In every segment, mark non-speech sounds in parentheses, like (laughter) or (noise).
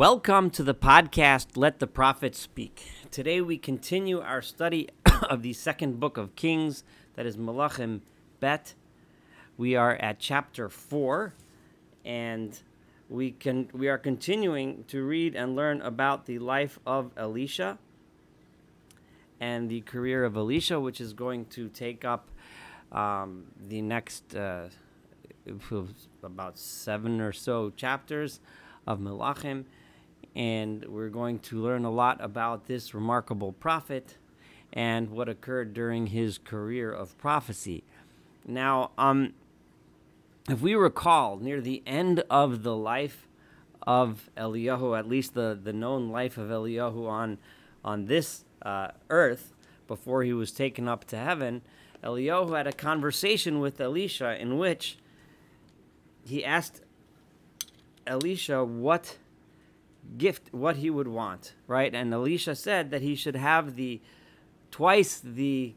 Welcome to the podcast, Let the Prophet Speak. Today we continue our study (coughs) of the second book of Kings, that is Malachim Bet. We are at chapter 4, and we, can, we are continuing to read and learn about the life of Elisha and the career of Elisha, which is going to take up um, the next uh, about seven or so chapters of Malachim and we're going to learn a lot about this remarkable prophet and what occurred during his career of prophecy. Now, um, if we recall, near the end of the life of Eliyahu, at least the, the known life of Eliyahu on, on this uh, earth, before he was taken up to heaven, Eliyahu had a conversation with Elisha in which he asked Elisha what gift what he would want, right? And Elisha said that he should have the twice the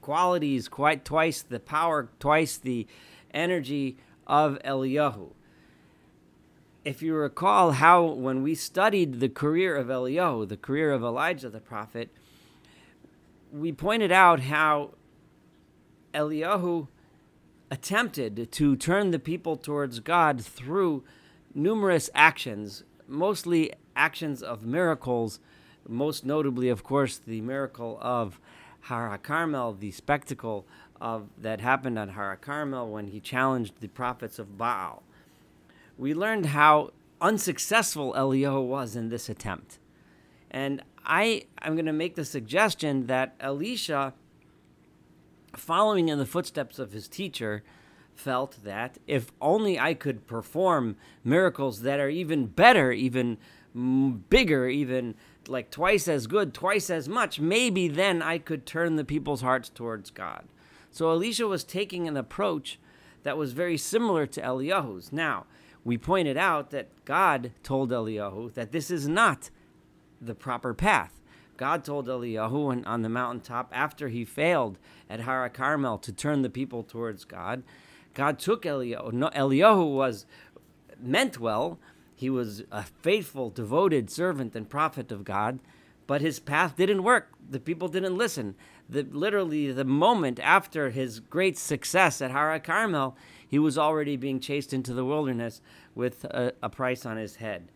qualities, quite twice the power, twice the energy of Eliyahu. If you recall how when we studied the career of Eliyahu, the career of Elijah the prophet, we pointed out how Eliyahu attempted to turn the people towards God through numerous actions, mostly actions of miracles, most notably, of course, the miracle of Har Carmel, the spectacle of that happened on Har Carmel when he challenged the prophets of Baal. We learned how unsuccessful Eliyahu was in this attempt. And I am going to make the suggestion that Elisha, following in the footsteps of his teacher, felt that if only I could perform miracles that are even better, even mm, bigger, even like twice as good, twice as much, maybe then I could turn the people's hearts towards God. So Elisha was taking an approach that was very similar to Eliyahu's. Now, we pointed out that God told Eliyahu that this is not the proper path. God told Eliyahu on the mountaintop after he failed at Har Carmel to turn the people towards God God took Eliyahu. No, Eliyahu was meant well. He was a faithful, devoted servant and prophet of God, but his path didn't work. The people didn't listen. The, literally, the moment after his great success at Har Carmel, he was already being chased into the wilderness with a, a price on his head.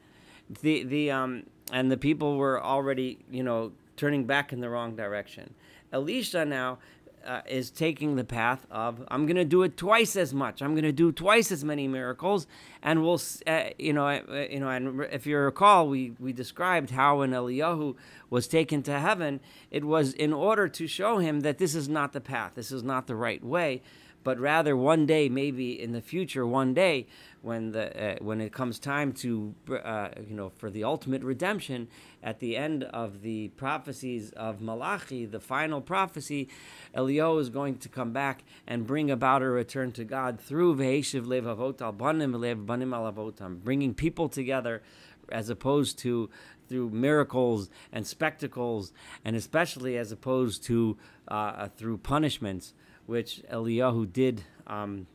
The the um and the people were already you know turning back in the wrong direction. Elisha now uh, is taking the path of I'm going to do it twice as much. I'm going to do twice as many miracles, and we'll, uh, you know, uh, you know. And if you recall, we we described how when Eliyahu was taken to heaven, it was in order to show him that this is not the path. This is not the right way but rather one day, maybe in the future, one day when the uh, when it comes time to uh, you know for the ultimate redemption at the end of the prophecies of Malachi, the final prophecy, Eliyahu is going to come back and bring about a return to God through Veheshiv Levavot al Banim Banim Alavotam, bringing people together as opposed to through miracles and spectacles, and especially as opposed to uh, through punishments which Eliyahu did um,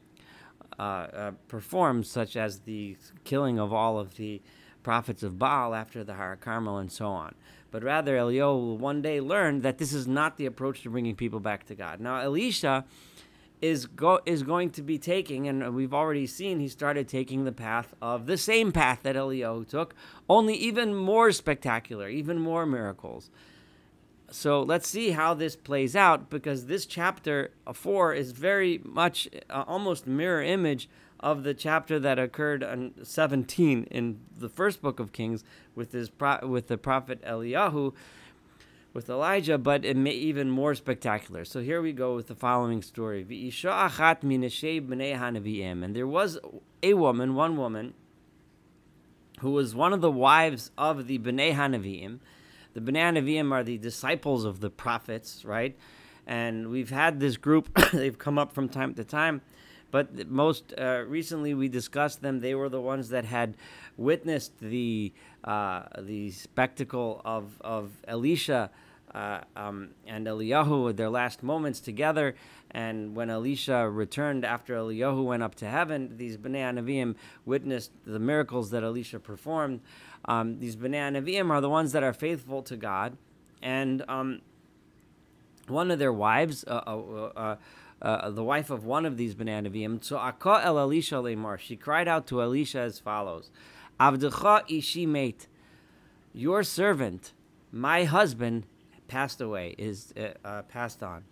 uh, uh, perform, such as the killing of all of the prophets of Baal after the Har Carmel and so on. But rather, Eliyahu will one day learn that this is not the approach to bringing people back to God. Now, Elisha is go is going to be taking, and we've already seen he started taking the path of the same path that Eliyahu took, only even more spectacular, even more miracles. So let's see how this plays out because this chapter uh, 4 is very much uh, almost mirror image of the chapter that occurred on 17 in the first book of Kings with his pro- with the prophet Eliyahu with Elijah, but it may even more spectacular. So here we go with the following story. And there was a woman, one woman, who was one of the wives of the Bnei Hanaviim, the Bnei Nevi'im are the disciples of the prophets, right? And we've had this group, (coughs) they've come up from time to time. But most uh, recently, we discussed them. They were the ones that had witnessed the uh, the spectacle of of Elisha uh, um, and Eliyahu, at their last moments together. And when Elisha returned after Eliyahu went up to heaven, these Bnei Nevi'im witnessed the miracles that Elisha performed. Um, these Bnei Nevi'im are the ones that are faithful to God. And um, one of their wives, uh, uh, uh, uh the wife of one of these Bnei so Akka el Elisha lemar, she cried out to Elisha as follows, Avdecha ishi mate, your servant, my husband, passed away, is uh, uh, passed on.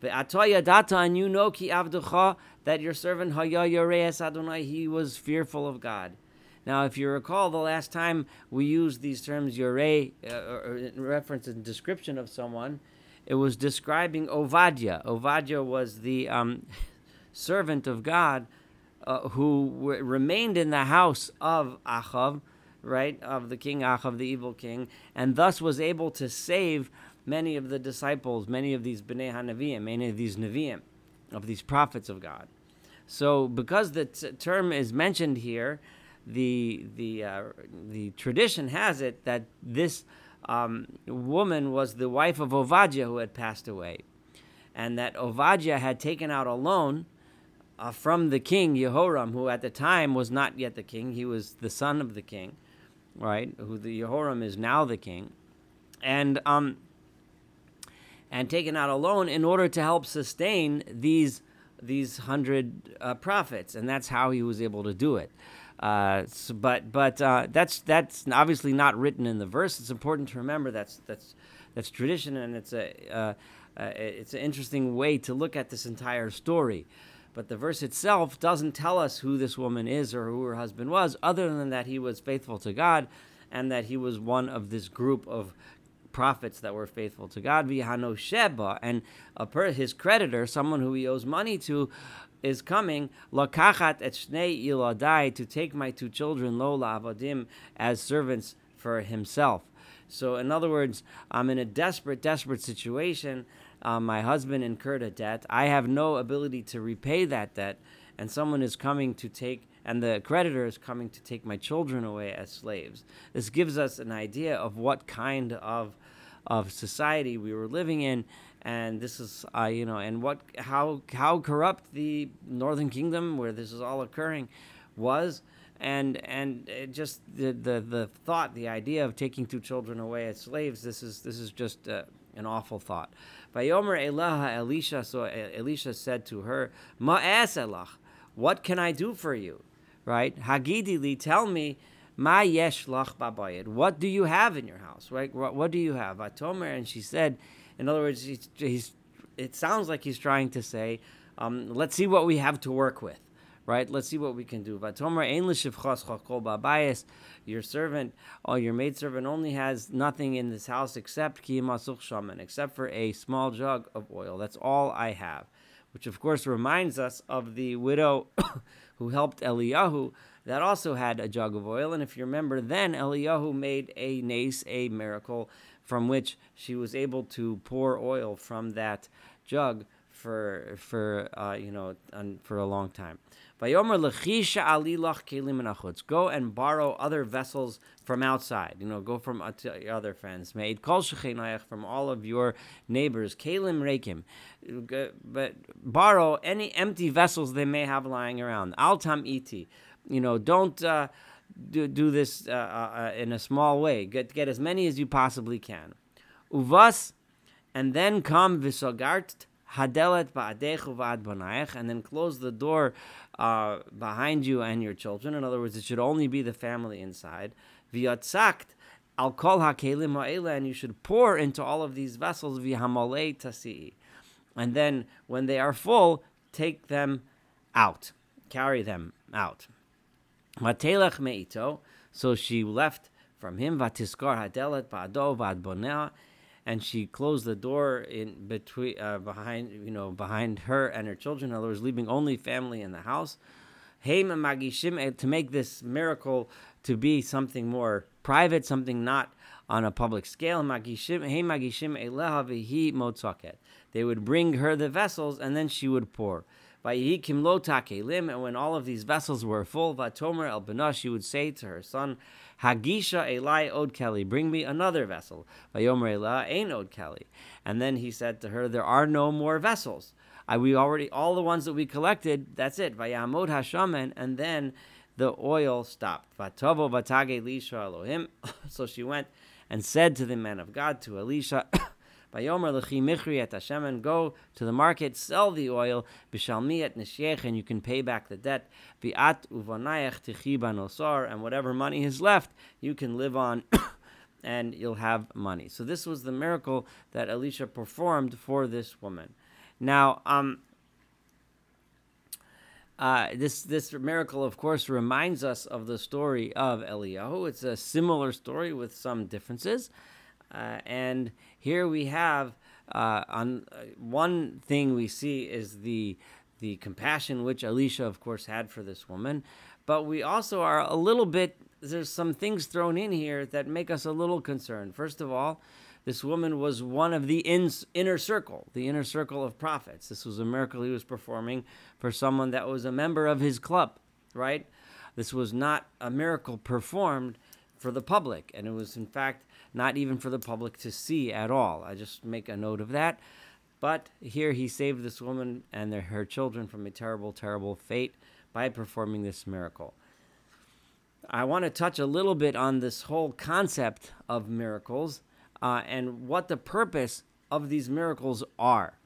But Data, and you know ki avducha that your servant Adonai, he was fearful of God. Now, if you recall, the last time we used these terms Yoreh, uh, in reference and description of someone, it was describing Ovadia. Ovadia was the um, (laughs) servant of God uh, who w- remained in the house of Achav right, of the king Achav, the evil king, and thus was able to save many of the disciples, many of these Bnei HaNevi'im, many of these Nevi'im, of these prophets of God. So, because the t- term is mentioned here, the the uh, the tradition has it that this um, woman was the wife of Ovadia who had passed away, and that Ovadia had taken out a loan uh, from the king Yehoram, who at the time was not yet the king; he was the son of the king, right? Who the Yehoram is now the king, and um, and taken out a loan in order to help sustain these these hundred uh, prophets, and that's how he was able to do it. Uh, so, but but uh, that's that's obviously not written in the verse. It's important to remember that's that's that's tradition, and it's a uh, uh, it's an interesting way to look at this entire story. But the verse itself doesn't tell us who this woman is or who her husband was, other than that he was faithful to God and that he was one of this group of prophets that were faithful to God. Vihano Sheba, and per, his creditor, someone who he owes money to, is coming. Lakachat et shnei to take my two children, Lola Avadim, as servants for himself. So, in other words, I'm in a desperate, desperate situation um, my husband incurred a debt. I have no ability to repay that debt, and someone is coming to take, and the creditor is coming to take my children away as slaves. This gives us an idea of what kind of of society we were living in, and this is, uh, you know, and what how how corrupt the Northern Kingdom, where this is all occurring, was and and just the, the the thought, the idea of taking two children away as slaves. This is this is just uh, an awful thought. Vayomer Elaha Elisha, so Elisha said to her, Ma'as Elach, what can I do for you? Right? Hagidili, tell me, Ma yesh lach babayit. What do you have in your house? Right? What, what do you have? Atomer, and she said, in other words, he's, he's, it sounds like he's trying to say, um, let's see what we have to work with right? Let's see what we can do. Your servant or your maidservant only has nothing in this house except except for a small jug of oil. That's all I have. Which of course reminds us of the widow (coughs) who helped Eliyahu that also had a jug of oil. And if you remember, then Eliyahu made a nace, a miracle, from which she was able to pour oil from that jug for for uh, you know for a long time. Go and borrow other vessels from outside. You know, go from other friends. From all of your neighbors. Kalim rekim, but borrow any empty vessels they may have lying around. Altam iti, you know, don't. Uh, do, do this uh, uh, in a small way. Get get as many as you possibly can. Uvas, and then come visogart hadelet and then close the door uh, behind you and your children. In other words, it should only be the family inside. V'yatzakt al kol hakelim ha'ela, and you should pour into all of these vessels v'hamalei tasi. And then when they are full, take them out, carry them out. Matelech meito. So she left from him. Vatiskar hadelet ba'ado v'ad and she closed the door in between uh, behind you know behind her and her children. In other words, leaving only family in the house. Magishim eh, to make this miracle to be something more private, something not on a public scale. Magishim magishim. They would bring her the vessels, and then she would pour. Vayihikim lo takelim, and when all of these vessels were full, Vatomer el Benosh, she would say to her son, Hagisha Elai od keli, bring me another vessel. Vayomer Elah ain od keli. And then he said to her, There are no more vessels. I, we already all the ones that we collected. That's it. Vayamod hashamen, and then the oil stopped. Vatovo vatage lisha Elohim. (coughs) So she went and said to the man of God, to Elisha. Bayomer lechi michri et Hashem, and go to the market, sell the oil, b'shalmi et nishyech, and you can pay back the debt. V'at uvanayach tichi banosar, and whatever money is left, you can live on, (coughs) and you'll have money. So this was the miracle that Elisha performed for this woman. Now, um, uh, this this miracle, of course, reminds us of the story of Eliyahu. It's a similar story with some differences, uh, and here we have uh, on uh, one thing we see is the the compassion which Elisha, of course, had for this woman, but we also are a little bit. There's some things thrown in here that make us a little concerned. First of all, this woman was one of the in, inner circle, the inner circle of prophets. This was a miracle he was performing for someone that was a member of his club, right? This was not a miracle performed for the public, and it was, in fact, not even for the public to see at all. I just make a note of that. But here he saved this woman and her children from a terrible, terrible fate by performing this miracle. I want to touch a little bit on this whole concept of miracles uh, and what the purpose of these miracles are.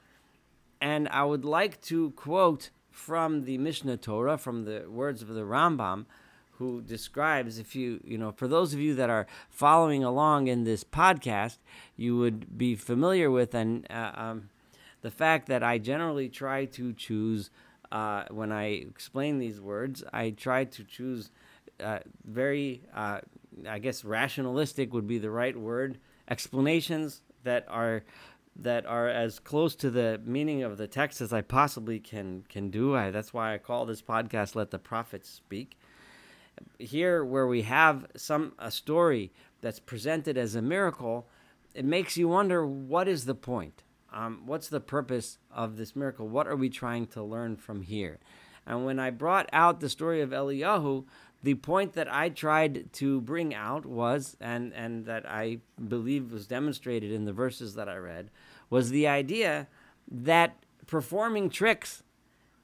And I would like to quote from the Mishneh Torah, from the words of the Rambam, who describes if you you know for those of you that are following along in this podcast you would be familiar with and uh, um, the fact that i generally try to choose uh, when i explain these words i try to choose uh, very uh, i guess rationalistic would be the right word explanations that are that are as close to the meaning of the text as I possibly can can do. I, that's why I call this podcast "Let the Prophets Speak." Here, where we have some a story that's presented as a miracle, it makes you wonder what is the point. Um, what's the purpose of this miracle? What are we trying to learn from here? And when I brought out the story of Eliyahu, the point that I tried to bring out was, and, and that I believe was demonstrated in the verses that I read, was the idea that performing tricks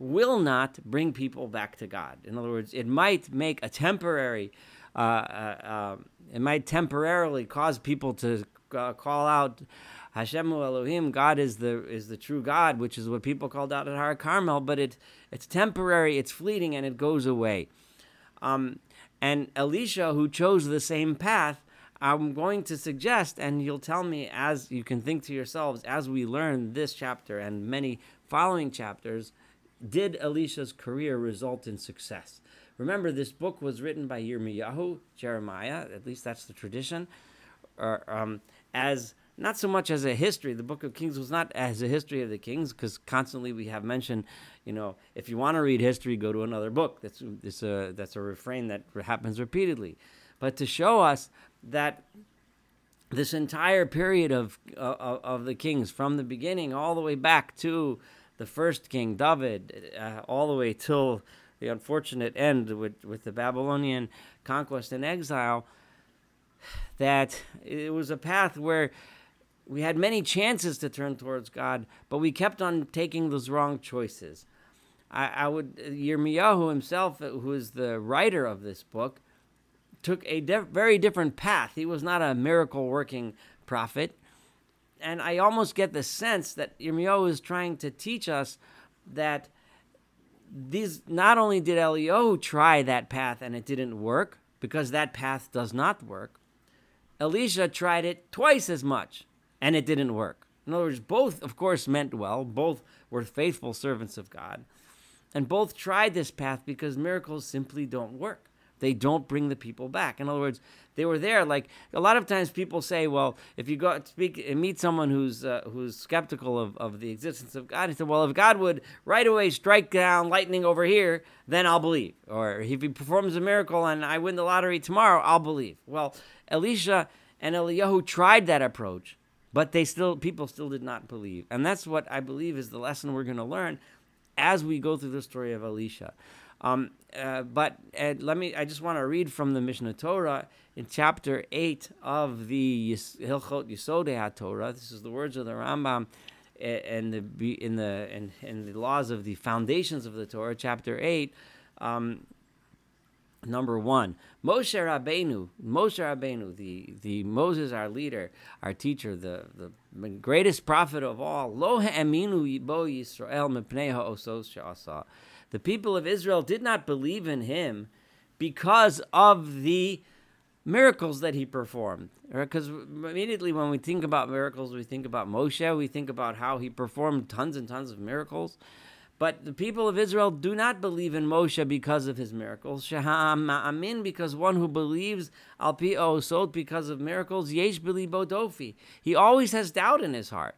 will not bring people back to God. In other words, it might make a temporary, uh, uh, uh, it might temporarily cause people to uh, call out Hashem Elohim, God is the is the true God, which is what people called out at Har Carmel. But it it's temporary, it's fleeting, and it goes away. Um, and Elisha, who chose the same path, I'm going to suggest, and you'll tell me as you can think to yourselves as we learn this chapter and many following chapters, did Elisha's career result in success? Remember, this book was written by Yirmiyahu, Jeremiah, at least that's the tradition, or, um, as not so much as a history. The Book of Kings was not as a history of the kings, because constantly we have mentioned, you know, if you want to read history, go to another book. That's that's a that's a refrain that happens repeatedly, but to show us that this entire period of uh, of the kings, from the beginning all the way back to the first king David, uh, all the way till the unfortunate end with with the Babylonian conquest and exile, that it was a path where we had many chances to turn towards God, but we kept on taking those wrong choices. I, I would Yirmiyahu himself, who is the writer of this book, took a very different path. He was not a miracle working prophet, and I almost get the sense that Yirmiyahu is trying to teach us that these not only did Eliyahu try that path and it didn't work because that path does not work. Elisha tried it twice as much and it didn't work. In other words, both, of course, meant well. Both were faithful servants of God. And both tried this path because miracles simply don't work. They don't bring the people back. In other words, they were there. Like a lot of times, people say, "Well, if you go speak and meet someone who's uh, who's skeptical of, of the existence of God, he said, well, if God would right away strike down lightning over here, then I'll believe. Or if he performs a miracle and I win the lottery tomorrow, I'll believe." Well, Elisha and Eliyahu tried that approach, but they still people still did not believe and that's what i believe is the lesson we're going to learn as we go through the story of Elisha. Um, uh, but uh, let me, I just want to read from the Mishneh Torah in chapter 8 of the Hilchot Yesodei Torah. This is the words of the Rambam and the in the in, in the laws of the foundations of the Torah, chapter 8. Um, Number one, Moshe Rabbeinu, Moshe Rabbeinu, the, the Moses, our leader, our teacher, the, the greatest prophet of all. Lo ha'aminu bo Yisrael mepnei ha'osos she'asa. The people of Israel did not believe in him because of the miracles that he performed. Because immediately when we think about miracles, we think about Moshe, we think about how he performed tons and tons of miracles. But the people of Israel do not believe in Moshe because of his miracles. Amin, because one who believes al pi osot because of miracles, yesh bodofi. He always has doubt in his heart.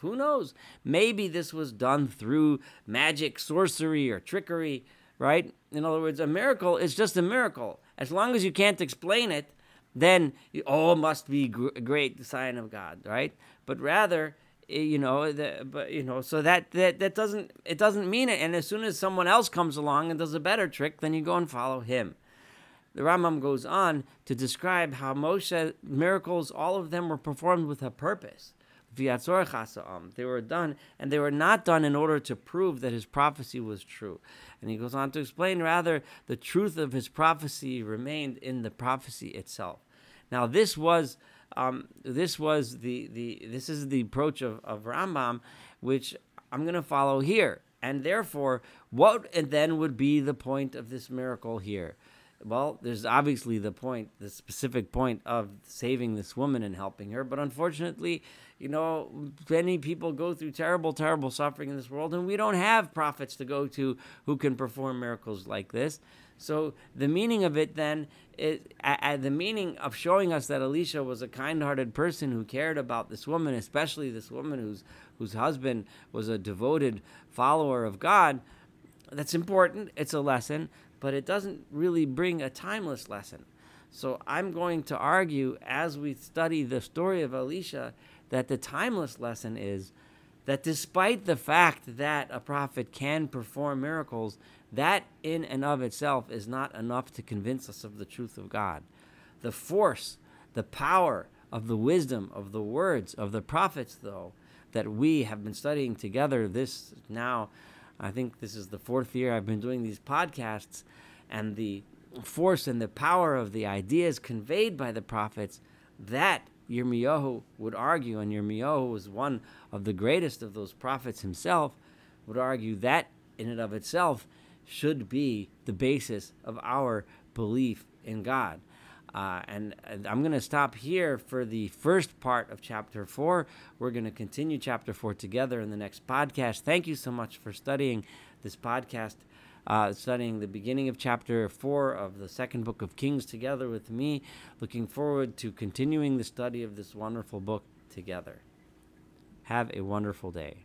Who knows? Maybe this was done through magic, sorcery, or trickery, right? In other words, a miracle is just a miracle. As long as you can't explain it, then it must be a great sign of God, right? But rather, Eh, you know the, but you know so that, that that doesn't it doesn't mean it and as soon as someone else comes along and does a better trick then you go and follow him the Rambam goes on to describe how Moshe miracles all of them were performed with a purpose they were done and they were not done in order to prove that his prophecy was true and he goes on to explain rather the truth of his prophecy remained in the prophecy itself now this was um, this was the, the this is the approach of, of Rambam, which I'm going to follow here. And therefore, what then would be the point of this miracle here? Well, there's obviously the point, the specific point of saving this woman and helping her. But unfortunately, you know, many people go through terrible, terrible suffering in this world, and we don't have prophets to go to who can perform miracles like this. So the meaning of it then is the meaning of showing us that Elisha was a kind-hearted person who cared about this woman, especially this woman whose whose husband was a devoted follower of God. That's important. It's a lesson, but it doesn't really bring a timeless lesson. So I'm going to argue as we study the story of Elisha that the timeless lesson is that despite the fact that a prophet can perform miracles, that in and of itself is not enough to convince us of the truth of God. The force, the power of the wisdom of the words of the prophets, though, that we have been studying together this now, I think this is the fourth year I've been doing these podcasts, and the force and the power of the ideas conveyed by the prophets, that Yirmiyahu would argue, and Yirmiyahu was one of the greatest of those prophets himself, would argue that in and of itself should be the basis of our belief in God. Uh, and, I'm going to stop here for the first part of chapter four. We're going to continue chapter four together in the next podcast. Thank you so much for studying this podcast, uh, studying the beginning of chapter four of the second book of Kings together with me. Looking forward to continuing the study of this wonderful book together. Have a wonderful day.